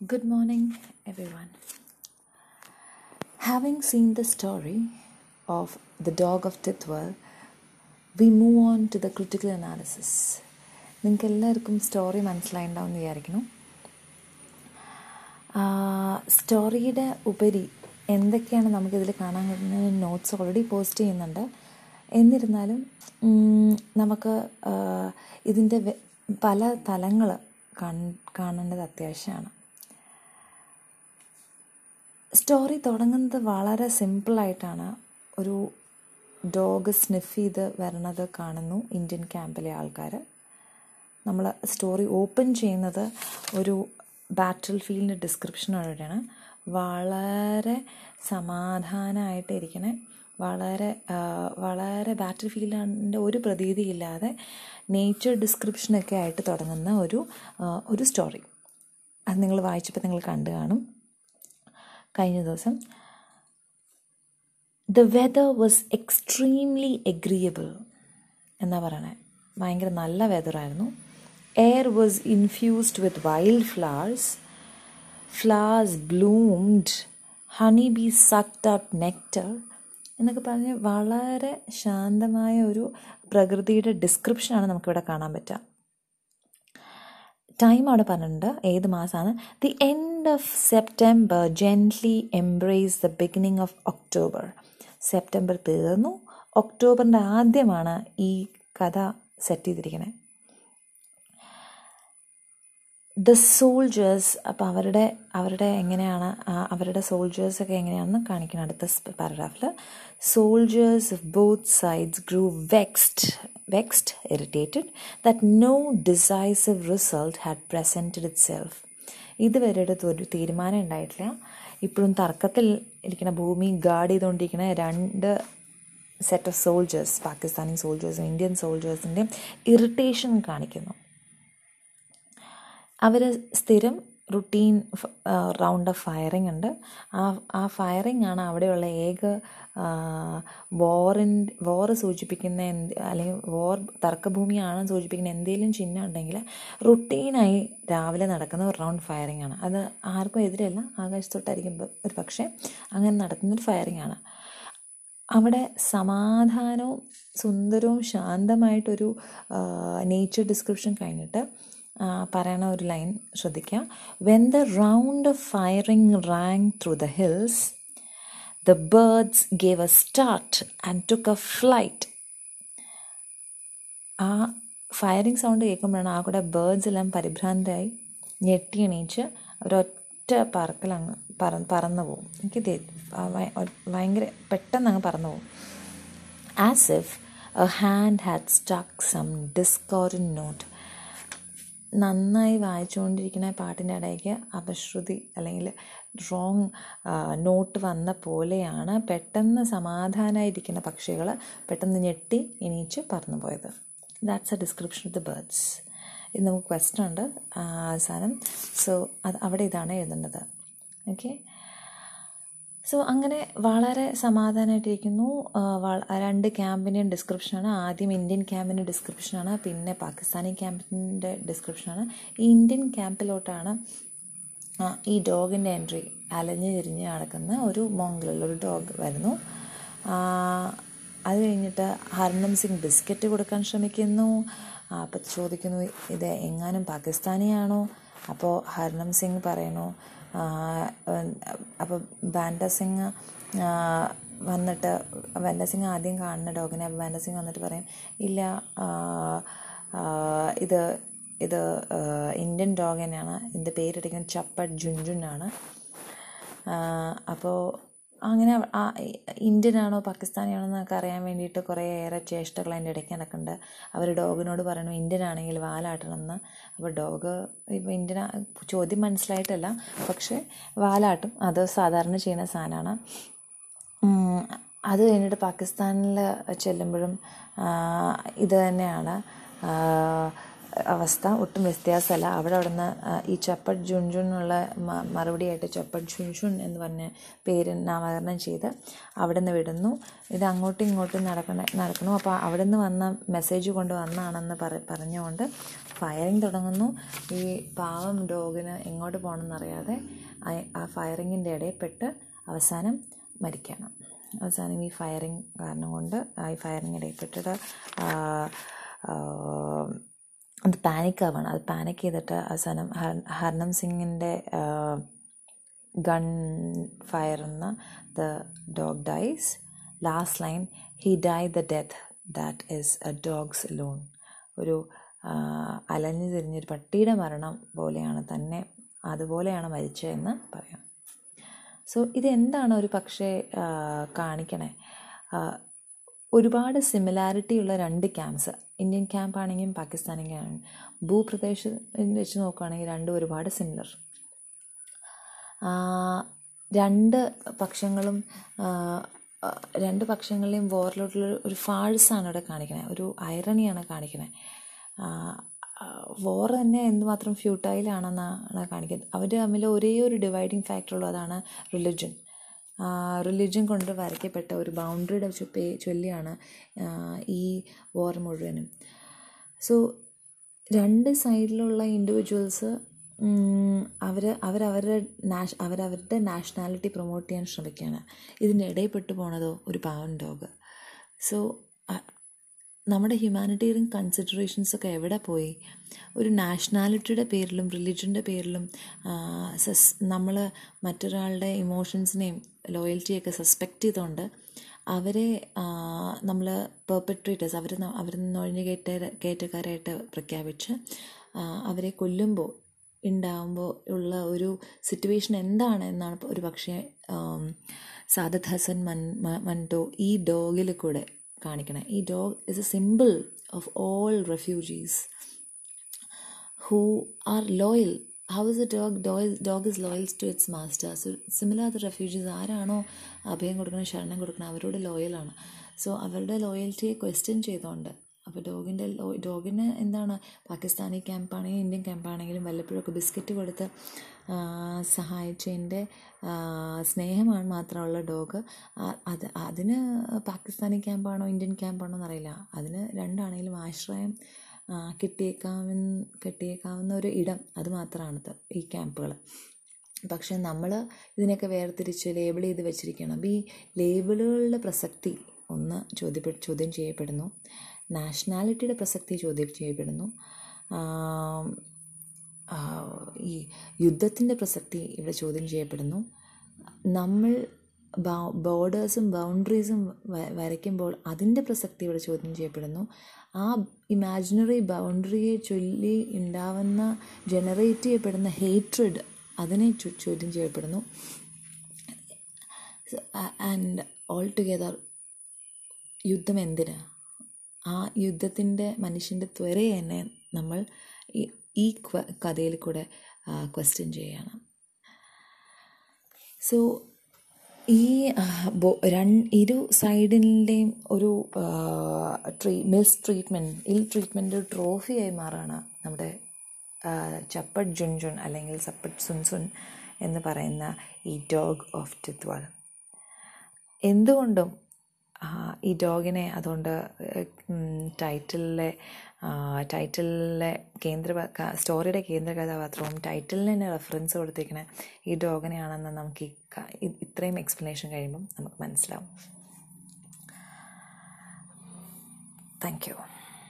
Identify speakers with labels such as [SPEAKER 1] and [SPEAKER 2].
[SPEAKER 1] Good morning, everyone. Having seen the story of the dog of Tithwal, we move on to the critical analysis. നിങ്ങൾക്ക് എല്ലാവർക്കും story മനസ്സിലായിട്ടുണ്ടാവും എന്ന് വിചാരിക്കുന്നു സ്റ്റോറിയുടെ ഉപരി എന്തൊക്കെയാണ് നമുക്കിതിൽ കാണാൻ കഴിയുന്ന നോട്ട്സ് ഓൾറെഡി പോസ്റ്റ് ചെയ്യുന്നുണ്ട് എന്നിരുന്നാലും നമുക്ക് ഇതിന്റെ പല തലങ്ങൾ കാണേണ്ടത് അത്യാവശ്യമാണ് സ്റ്റോറി തുടങ്ങുന്നത് വളരെ സിമ്പിളായിട്ടാണ്. ഒരു ഡോഗ് സ്നിഫ് ചെയ്ത് വരണത് കാണുന്നു ഇന്ത്യൻ ക്യാമ്പിലെ ആൾക്കാർ നമ്മൾ സ്റ്റോറി ഓപ്പൺ ചെയ്യുന്നത് ഒരു ബാറ്റിൽ ഫീൽഡിന്റെ ഡിസ്ക്രിപ്ഷനോടെയാണ്. വളരെ സമാധാനമായിട്ടിരിക്കണേ വളരെ വളരെ ബാറ്റിൽ ഫീൽഡിന്റെ ഒരു പ്രതീതി പ്രതീതിയില്ലാതെ നേച്ചർ ഡിസ്ക്രിപ്ഷനൊക്കെ ആയിട്ട് തുടങ്ങുന്ന ഒരു ഒരു സ്റ്റോറി. അത് നിങ്ങൾ വായിച്ചപ്പോൾ നിങ്ങൾ കണ്ടു കാണും. കഴിഞ്ഞ ദിവസം the weather was extremely agreeable എന്നാ പറയണേ. ഭയങ്കര നല്ല വെതറായിരുന്നു air was infused with wild flowers flowers bloomed honey bee sucked up nectar എന്നൊക്കെ പറഞ്ഞ് വളരെ ശാന്തമായ ഒരു പ്രകൃതിയുടെ ഡിസ്ക്രിപ്ഷനാണ് നമുക്കിവിടെ കാണാൻ പറ്റുക. ടൈം അവിടെ പറഞ്ഞിട്ടുണ്ട്. ഏത് മാസമാണ് the end of September gently embrace the beginning of October September തീർന്നു. ഒക്ടോബറിന്റെ ആദ്യമാണ് ഈ കഥ സെറ്റ് ചെയ്തിരിക്കുന്നത് ദ സോൾജേഴ്സ് അപ്പോൾ അവരുടെ അവരുടെ എങ്ങനെയാണ് അവരുടെ സോൾജേഴ്സൊക്കെ എങ്ങനെയാണെന്ന് കാണിക്കണം അടുത്ത പാരഗ്രാഫിൽ soldiers of both sides grew vexed vexed irritated that no decisive result had presented itself ഇതുവരെ ഒരു തീരുമാനം ഉണ്ടായിട്ടില്ല. ഇപ്പോഴും തർക്കത്തിൽ ഇരിക്കുന്ന ഭൂമി ഗാർഡ് ചെയ്തുകൊണ്ടിരിക്കുന്ന രണ്ട് സെറ്റ് ഓഫ് സോൾജേഴ്സ് പാകിസ്ഥാനി സോൾജേഴ്സും ഇന്ത്യൻ സോൾജേഴ്സിന്റെയും ഇറിറ്റേഷൻ കാണിക്കുന്നു. അവർ സ്ഥിരം റുട്ടീൻ റൗണ്ട് ഓഫ് ഫയറിംഗ് ഉണ്ട്. ആ ആ ഫയറിംഗ് ആണ് അവിടെയുള്ള ഏക വോറിന്റെ വോറ് സൂചിപ്പിക്കുന്ന എന്ത് അല്ലെങ്കിൽ വോർ തർക്കഭൂമിയാണ് സൂചിപ്പിക്കുന്ന എന്തെങ്കിലും ചിഹ്നം ഉണ്ടെങ്കിൽ റുട്ടീനായി രാവിലെ നടക്കുന്ന ഒരു റൗണ്ട് ഫയറിംഗ് ആണ്. അത് ആർക്കും എതിരല്ല. ആകാശത്തോട്ടായിരിക്കും ഒരു പക്ഷേ അങ്ങനെ നടത്തുന്നൊരു ഫയറിംഗ് ആണ്. അവിടെ സമാധാനവും സുന്ദരവും ശാന്തമായിട്ടൊരു നേച്ചർ ഡിസ്ക്രിപ്ഷൻ കഴിഞ്ഞിട്ട് പറയണ ഒരു ലൈൻ ശ്രദ്ധിക്കുക when the round of firing rang through the hills the birds gave a start and took a flight ആ ഫയറിംഗ് സൗണ്ട് കേൾക്കുമ്പോഴാണ് ആ കൂടെ ബേർഡ്സ് എല്ലാം പരിഭ്രാന്തരായി ഞെട്ടി എണീച്ച് അവരൊറ്റ പറക്കലങ്ങ് പറ പറന്നു പോകും എനിക്ക് ഭയങ്കര പെട്ടെന്ന് അങ്ങ് പറന്നു പോകും as if a hand had struck some discordant note നന്നായി വായിച്ചുകൊണ്ടിരിക്കുന്ന പാട്ടിന്റെ ഇടയ്ക്ക് അപശ്രുതി അല്ലെങ്കിൽ റോങ് നോട്ട് വന്ന പോലെയാണ് പെട്ടെന്ന് സമാധാനമായിരിക്കുന്ന പക്ഷികൾ പെട്ടെന്ന് ഞെട്ടി എണീച്ച് പറന്നു പോയത് that's a description of the birds ഇത് നമുക്ക് ക്വസ്റ്റൻ ഉണ്ട് അവസാനം. സോ അത് അവിടെ ഇതാണ് എഴുതേണ്ടത് ഓക്കെ സോ അങ്ങനെ വളരെ സമാധാനമായിട്ടിരിക്കുന്നു രണ്ട് ക്യാമ്പിന്റെയും ഡിസ്ക്രിപ്ഷനാണ്. ആദ്യം ഇന്ത്യൻ ക്യാമ്പിന്റെ ഡിസ്ക്രിപ്ഷനാണ്. പിന്നെ പാകിസ്ഥാനി ക്യാമ്പിന്റെ ഡിസ്ക്രിപ്ഷനാണ്. ഈ ഇന്ത്യൻ ക്യാമ്പിലോട്ടാണ് ഈ ഡോഗിന്റെ എൻട്രി അലഞ്ഞ് തിരിഞ്ഞ് നടക്കുന്ന ഒരു ഒരു ഡോഗ് വരുന്നു. അത് കഴിഞ്ഞിട്ട് ഹർണം സിംഗ് ബിസ്ക്കറ്റ് കൊടുക്കാൻ ശ്രമിക്കുന്നു. അപ്പം ചോദിക്കുന്നു ഇത് എങ്ങാനും പാകിസ്ഥാനിയാണോ? അപ്പോൾ ഹർണം സിംഗ് പറയുന്നു അപ്പോൾ ബാൻഡ സിംഗ് വന്നിട്ട് ബാൻഡ സിംഗ് ആദ്യം കാണുന്ന ഡോഗിനെ ബാൻഡ സിംഗ് വന്നിട്ട് പറയും ഇല്ല ഇത് ഇത് ഇന്ത്യൻ ഡോഗ് ഇതിന്റെ പേരിട്ടിരിക്കുന്നത് ചപ്പട്ട് ആണ്. അപ്പോൾ അങ്ങനെ ഇന്ത്യൻ ആണോ പാകിസ്ഥാനി ആണോ എന്നൊക്കെ അറിയാൻ വേണ്ടിയിട്ട് കുറേ ഏറെ ചേഷ്ടകൾ അതിന്റെ ഇടയ്ക്ക് നടക്കുന്നുണ്ട് അവർ ഡോഗിനോട് പറയണു ഇന്ത്യൻ ആണെങ്കിൽ വാലാട്ടണം എന്ന് അപ്പോൾ ഡോഗ് ഇപ്പോൾ ഇന്ത്യൻ ചോദ്യം മനസ്സിലായിട്ടല്ല പക്ഷേ വാലാട്ടും അത് സാധാരണ ചെയ്യുന്ന സാധനമാണ്. അത് കഴിഞ്ഞിട്ട് പാകിസ്ഥാനിൽ ചെല്ലുമ്പോഴും ഇത് തന്നെയാണ് അവസ്ഥ ഒട്ടും വ്യത്യാസമല്ല. അവിടെ അവിടുന്ന് ഈ ചപ്പട് ജുൻജുൻ എന്നുള്ള മറുപടിയായിട്ട് ചപ്പട്ട് ജുൻജുൻ എന്ന് പറഞ്ഞ പേര് നാമകരണം ചെയ്ത് അവിടെ നിന്ന് വിടുന്നു. ഇത് അങ്ങോട്ടും ഇങ്ങോട്ടും നടക്കണ നടക്കുന്നു. അപ്പോൾ അവിടെ നിന്ന് വന്ന മെസ്സേജ് കൊണ്ട് വന്നാണെന്ന് പറ പറഞ്ഞുകൊണ്ട് ഫയറിങ് തുടങ്ങുന്നു. ഈ പാവം ഡോഗിന് എങ്ങോട്ട് പോകണമെന്നറിയാതെ ആ- ഫയറിങ്ങിന്റെ ഇടയിൽപ്പെട്ട് അവസാനം മരിക്കണം. അവസാനം ഈ ഫയറിങ് കാരണം കൊണ്ട് ഈ ഫയറിങ് ഇടയിൽപ്പെട്ടിട്ട് അത് പാനിക് ആവുകയാണ് അത് പാനിക് ചെയ്തിട്ട് അവസാനം ഹർ ഹർണം സിംഗിന്റെ ഗൺ ഫയർ എന്ന the dog dies last line he die the death that is a dog's lone ഒരു അലഞ്ഞു തിരിഞ്ഞൊരു പട്ടിയുടെ മരണം പോലെയാണ് തന്നെ അതുപോലെയാണ് മരിച്ചതെന്ന് പറയാം. സോ ഇതെന്താണ് ഒരു പക്ഷേ കാണിക്കണേ? ഒരുപാട് സിമിലാരിറ്റി ഉള്ള രണ്ട് ക്യാമ്പ്സ് ഇന്ത്യൻ ക്യാമ്പ് ആണെങ്കിലും പാകിസ്ഥാനി ക്യാമ്പ് ഭൂപ്രദേശം വെച്ച് നോക്കുകയാണെങ്കിൽ രണ്ടും ഒരുപാട് സിമിലർ രണ്ട് പക്ഷങ്ങളും രണ്ട് പക്ഷങ്ങളെയും വോറിലോട്ടുള്ള ഒരു ഫാൾസാണ് ഇവിടെ കാണിക്കുന്നത് ഒരു ഐറണിയാണ് കാണിക്കുന്നത് വോർ തന്നെ എന്തുമാത്രം ഫ്യൂട്ടൈലാണെന്നാണ് കാണിക്കുന്നത്. അവർ തമ്മിൽ ഒരേ ഒരു ഡിവൈഡിങ് ഫാക്ടറുള്ളൂ അതാണ് റിലിജൻ റിലിജൻ കൊണ്ട് വരയ്ക്കപ്പെട്ട ഒരു ബൗണ്ടറിയുടെ ചൊല്ലിയാണ് ഈ വോർ മുഴുവനും. സോ രണ്ട് സൈഡിലുള്ള ഇൻഡിവിജ്വൽസ് അവർ അവരവരുടെ നാഷ് അവരവരുടെ നാഷണാലിറ്റി പ്രൊമോട്ട് ചെയ്യാൻ ശ്രമിക്കുകയാണ് ഇതിന്റെ ഇടയിൽപ്പെട്ടു പോണതോ ഒരു പാവൻ ഡോഗ് സോ നമ്മുടെ ഹ്യൂമാനിറ്റേറിയൻ കൺസിഡറേഷൻസ് ഒക്കെ എവിടെ പോയി? ഒരു നാഷണാലിറ്റിയുടെ പേരിലും റിലിജന്റെ പേരിലും സസ് നമ്മൾ മറ്റൊരാളുടെ ഇമോഷൻസിനെയും ലോയൽറ്റിയൊക്കെ സസ്പെക്റ്റ് ചെയ്തുകൊണ്ട് അവരെ നമ്മൾ പെർപെട്രേറ്റേഴ്സ് അവർ അവർ നൊഴിഞ്ഞു കയറ്റ കയറ്റക്കാരായിട്ട് പ്രഖ്യാപിച്ച് അവരെ കൊല്ലുമ്പോൾ ഉണ്ടാകുമ്പോൾ ഉള്ള ഒരു സിറ്റുവേഷൻ എന്താണ് എന്നാണ് ഒരു പക്ഷേ സാദത് ഹസൻ മൻ മൻടോ ഈ ഡോഗിൽ കൂടെ കാണിക്കണേ. ഈ dog is a symbol of all refugees who are loyal how is a dog Dog, dog is loyal to its master. So similar the refugees ആരാണോ അഭയം കൊടുക്കണം ശരണം കൊടുക്കണം അവരോട് ലോയലാണ് സോ അവരുടെ ലോയൽറ്റിയെ ക്വസ്റ്റ്യൻ ചെയ്തുകൊണ്ട് അപ്പോൾ ഡോഗിന്റെ ഡോഗിന് എന്താണ്? പാകിസ്ഥാനി ക്യാമ്പാണെങ്കിലും ഇന്ത്യൻ ക്യാമ്പാണെങ്കിലും വല്ലപ്പോഴൊക്കെ ബിസ്ക്കറ്റ് കൊടുത്ത് ആ, സഹായിച്ചതിന്റെ സ്നേഹമാണ് മാത്രമുള്ള ഡോഗ്. അത് അതിന് പാകിസ്ഥാനി ക്യാമ്പാണോ ഇന്ത്യൻ ക്യാമ്പാണോ എന്നറിയില്ല. അതിന് രണ്ടാണെങ്കിലും ആശ്രയം കിട്ടിയേക്കാവ കിട്ടിയേക്കാവുന്ന കിട്ടിയേക്കാവുന്ന ഒരു ഇടം അത് മാത്രമാണത് ഈ ക്യാമ്പുകൾ പക്ഷേ നമ്മൾ ഇതിനൊക്കെ വേർതിരിച്ച് ലേബിൾ ചെയ്ത് വെച്ചിരിക്കണം. അപ്പോൾ ഈ ലേബിളുകളുടെ പ്രസക്തി ഒന്ന് ചോദ്യപ്പെ ചോദ്യം ചെയ്യപ്പെടുന്നു. നാഷണാലിറ്റിയുടെ പ്രസക്തി ചോദ്യം ചെയ്യപ്പെടുന്നു. ഈ യുദ്ധത്തിന്റെ പ്രസക്തി ഇവിടെ ചോദ്യം ചെയ്യപ്പെടുന്നു. നമ്മൾ ബോർഡേഴ്സും ബൗണ്ടറീസും വരയ്ക്കുമ്പോൾ അതിന്റെ പ്രസക്തി ഇവിടെ ചോദ്യം ചെയ്യപ്പെടുന്നു. ആ ഇമാജിനറി ബൗണ്ടറിയെ ചൊല്ലി ഉണ്ടാവുന്ന ജനറേറ്റ് ചെയ്യപ്പെടുന്ന ഹേറ്റ്രഡ് അതിനെ ചോദ്യം ചെയ്യപ്പെടുന്നു. ആൻഡ് ഓൾ ടുഗെദർ യുദ്ധം എന്തിനാ? ആ യുദ്ധത്തിന്റെ മനുഷ്യന്റെ ത്വരയെ തന്നെ നമ്മൾ ഈ കഥയിൽ കൂടെ ക്വസ്റ്റ്യൻ ചെയ്യുകയാണ് സോ ഈ ഇരു സൈഡിന്റെയും ഒരു ട്രീ മിസ് ട്രീറ്റ്മെന്റ് ഇൽ ട്രീറ്റ്മെന്റ് ട്രോഫിയായി മാറാണ് നമ്മുടെ ചപ്പട്ട് ജുൻജുൻ അല്ലെങ്കിൽ സപ്പട്ട് സുൻസുൻ എന്ന് പറയുന്ന ഈ ഡോഗ് ഓഫ് ടിത്വാൾ. എന്തുകൊണ്ടും ഈ ഡോഗിനെ അതുകൊണ്ട് ടൈറ്റിലിലെ ടൈറ്റിലിലെ കേന്ദ്ര സ്റ്റോറിയുടെ കേന്ദ്ര കഥാപാത്രവും ടൈറ്റിലിന് തന്നെ റെഫറൻസ് കൊടുത്തിരിക്കുന്ന ഈ ഡോഗനെയാണെന്ന് നമുക്ക് ഈ ഇത്രയും എക്സ്പ്ലനേഷൻ കഴിയുമ്പം നമുക്ക് മനസ്സിലാവും. Thank you